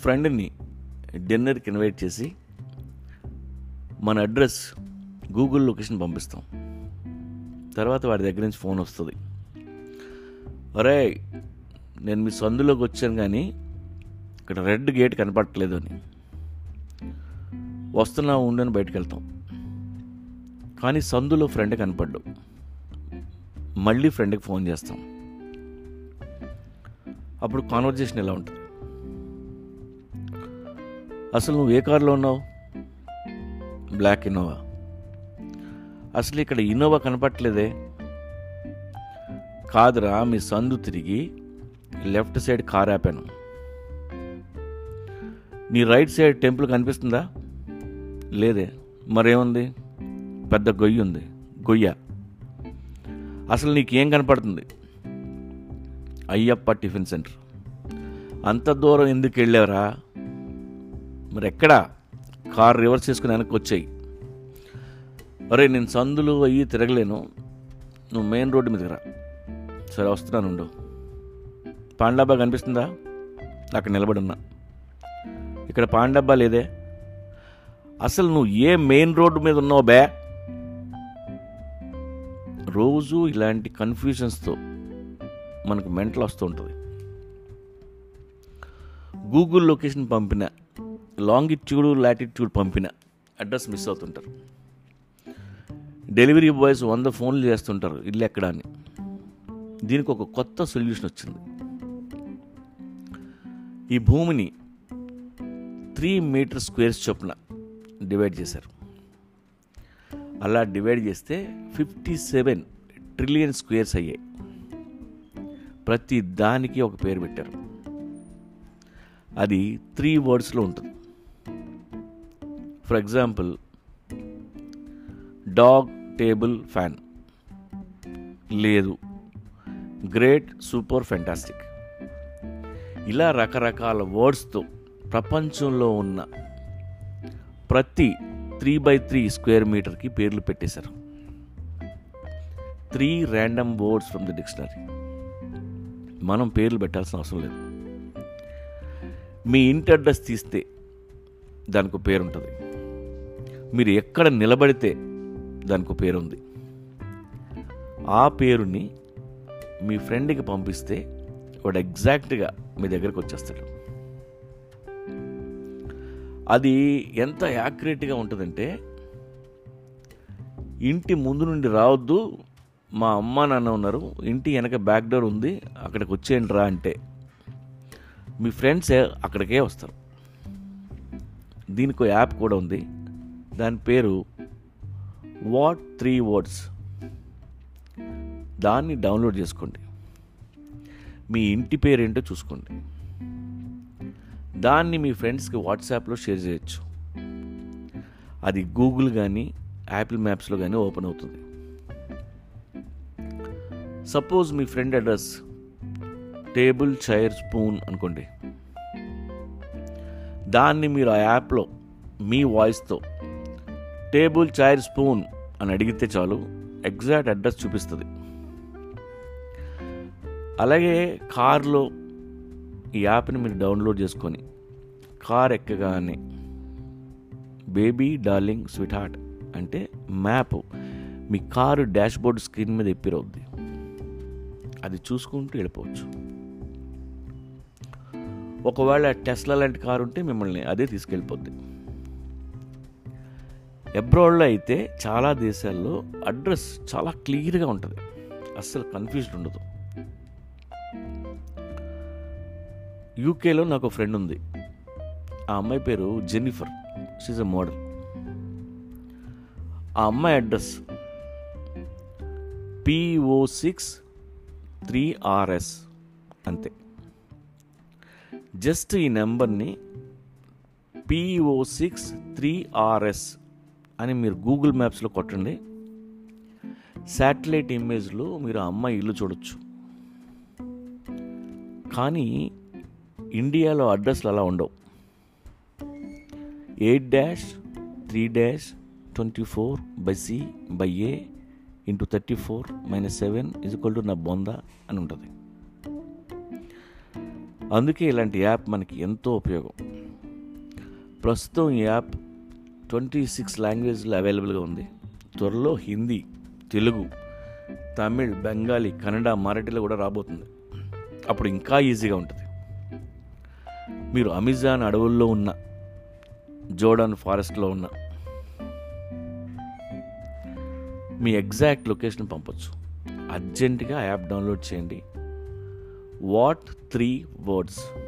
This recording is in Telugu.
ఫ్రెండ్ని డిన్నర్కి ఇన్వైట్ చేసి మన అడ్రస్ గూగుల్ లొకేషన్ పంపిస్తాం. తర్వాత వాడి దగ్గర నుంచి ఫోన్ వస్తుంది. అరే నేను మీ సందులోకి వచ్చాను కానీ ఇక్కడ రెడ్ గేట్ కనపడట్లేదు అని. వస్తున్నా ఉండని బయటకు వెళ్తాం. కానీ సందులో ఫ్రెండ్ కనపడ్డు. మళ్ళీ ఫ్రెండ్కి ఫోన్ చేస్తాం. అప్పుడు కాన్వర్జేషన్ ఎలా ఉంటుంది? అసలు నువ్వు ఏ కారులో ఉన్నావు? Black Innova? అసలు ఇక్కడ ఇన్నోవా కనపట్లేదే కాదురా మీ సందు తిరిగి లెఫ్ట్ సైడ్ కార్ ఆపాను. నీ రైట్ సైడ్ టెంపుల్ కనిపిస్తుందా? లేదే. మరేముంది? పెద్ద గొయ్యి ఉంది. గొయ్య. అసలు నీకేం కనపడుతుంది? Ayyappa tiffin centre. అంత దూరం ఎందుకు వెళ్ళావరా? మరి ఎక్కడా కార్ రివర్స్ చేసుకుని వెనక్కి వచ్చాయి. అరే నేను సందులు అయ్యి తిరగలేను. నువ్వు మెయిన్ రోడ్డు మీదకి రా. సరే వస్తున్నాను ఉండు. పాండాబా కనిపిస్తుందా? అక్కడ నిలబడున్నా. ఇక్కడ పాండబ్బా లేదే. అసలు నువ్వు ఏ మెయిన్ రోడ్డు మీద ఉన్నావు బే? రోజు ఇలాంటి కన్ఫ్యూజన్స్తో మనకు మెంటల్ వస్తూ ఉంటుంది. గూగుల్ లొకేషన్ పంపిన లాంగిట్యూడ్ లాటిట్యూడ్ పంపిన అడ్రస్ మిస్ అవుతుంటారు. డెలివరీ బాయ్స్ వంద ఫోన్లు చేస్తుంటారు ఇల్లు ఎక్కడ అని. దీనికి ఒక కొత్త సొల్యూషన్ వచ్చింది. ఈ భూమిని త్రీ మీటర్ స్క్వేర్స్ చొప్పున డివైడ్ చేశారు. అలా డివైడ్ చేస్తే ఫిఫ్టీ సెవెన్ ట్రిలియన్ స్క్వేర్స్ అయ్యాయి. ప్రతి దానికి ఒక పేరు పెట్టారు. అది త్రీ వర్డ్స్లో ఉంటుంది. For example dog table fan. లేదు. గ్రేట్ సూపర్ ఫెంటాస్టిక్ ఇలా రకరకాల వర్డ్స్తో ప్రపంచంలో ఉన్న ప్రతి త్రీ బై త్రీ స్క్వేర్ మీటర్కి పేర్లు పెట్టేశారు. Three random words from the dictionary. మనం పేర్లు పెట్టాల్సిన అవసరం లేదు. మీ ఇంటి అడ్రస్ తీస్తే దానికి పేరు ఉంటుంది మీరు ఎక్కడ నిలబడితే దానికి పేరుంది. పేరు ఉంది ఆ పేరుని మీ ఫ్రెండ్కి పంపిస్తే వాడు ఎగ్జాక్ట్గా మీ దగ్గరకు వచ్చేస్తాడు. అది ఎంత యాక్యురేట్గా ఉంటుందంటే ఇంటి ముందు నుండి రావద్దు మా అమ్మ నాన్న ఉన్నారు ఇంటి వెనక బ్యాక్ డోర్ ఉంది అక్కడికి వచ్చేయండి రా అంటే మీ ఫ్రెండ్స్ అక్కడికే వస్తారు. దీనికి యాప్ కూడా ఉంది. దాని పేరు వాట్ త్రీ వర్డ్స్. దాన్ని డౌన్లోడ్ చేసుకోండి. మీ ఇంటి పేరేంటో చూసుకోండి. దాన్ని మీ ఫ్రెండ్స్కి వాట్సాప్లో షేర్ చేయొచ్చు. అది గూగుల్ కానీ యాపిల్ మ్యాప్స్లో కానీ ఓపెన్ అవుతుంది. సపోజ్ మీ friend address table chair spoon అనుకోండి. దాన్ని మీరు ఆ యాప్లో మీ వాయిస్తో టేబుల్ చైర్ స్పూన్ అని అడిగితే చాలు ఎగ్జాక్ట్ అడ్రస్ చూపిస్తుంది. అలాగే కార్లో ఈ యాప్ని మీరు డౌన్లోడ్ చేసుకొని కార్ ఎక్కగానే బేబీ డార్లింగ్ స్వీట్ హార్ట్ అంటే మ్యాప్ మీ కారు డాష్బోర్డ్ స్క్రీన్ మీద ఎప్పిరవుద్ది అది చూసుకుంటూ వెళ్ళిపోవచ్చు. ఒకవేళ టెస్లా లాంటి కారు ఉంటే మిమ్మల్ని అదే తీసుకెళ్ళిపోద్ది. అబ్రాడ్లో అయితే చాలా దేశాల్లో అడ్రస్ చాలా క్లియర్గా ఉంటుంది. అస్సలు కన్ఫ్యూజ్డ్ ఉండదు. యూకేలో నాకు ఫ్రెండ్ ఉంది. ఆ అమ్మాయి పేరు జెన్నిఫర్. షీజ్ అ మోడల్ ఆ అమ్మాయి address PO six three RS అంతే. జస్ట్ ఈ నెంబర్ని పిఓ సిక్స్ త్రీ ఆర్ఎస్ అని మీరు గూగుల్ మ్యాప్స్లో కొట్టండి. శాటిలైట్ ఇమేజ్లో మీరు ఆ అమ్మాయి ఇల్లు చూడొచ్చు. కానీ ఇండియాలో అడ్రస్లు అలా ఉండవు. Eight dash three dash twenty four by C by A into thirty four minus seven equal to నా బొంద అని ఉంటుంది. అందుకే ఇలాంటి యాప్ మనకి ఎంతో ఉపయోగం. ప్రస్తుతం ఈ యాప్ ట్వంటీ సిక్స్ లాంగ్వేజ్లో అవైలబుల్గా ఉంది. త్వరలో హిందీ తెలుగు తమిళ్ బెంగాలీ కన్నడ మరాఠీలో కూడా రాబోతుంది. అప్పుడు ఇంకా ఈజీగా ఉంటుంది. మీరు అమెజాన్ అడవుల్లో ఉన్న జోర్డాన్ ఫారెస్ట్లో ఉన్న మీ ఎగ్జాక్ట్ లొకేషన్ పంపొచ్చు. అర్జెంటుగా యాప్ డౌన్లోడ్ చేయండి. What three words.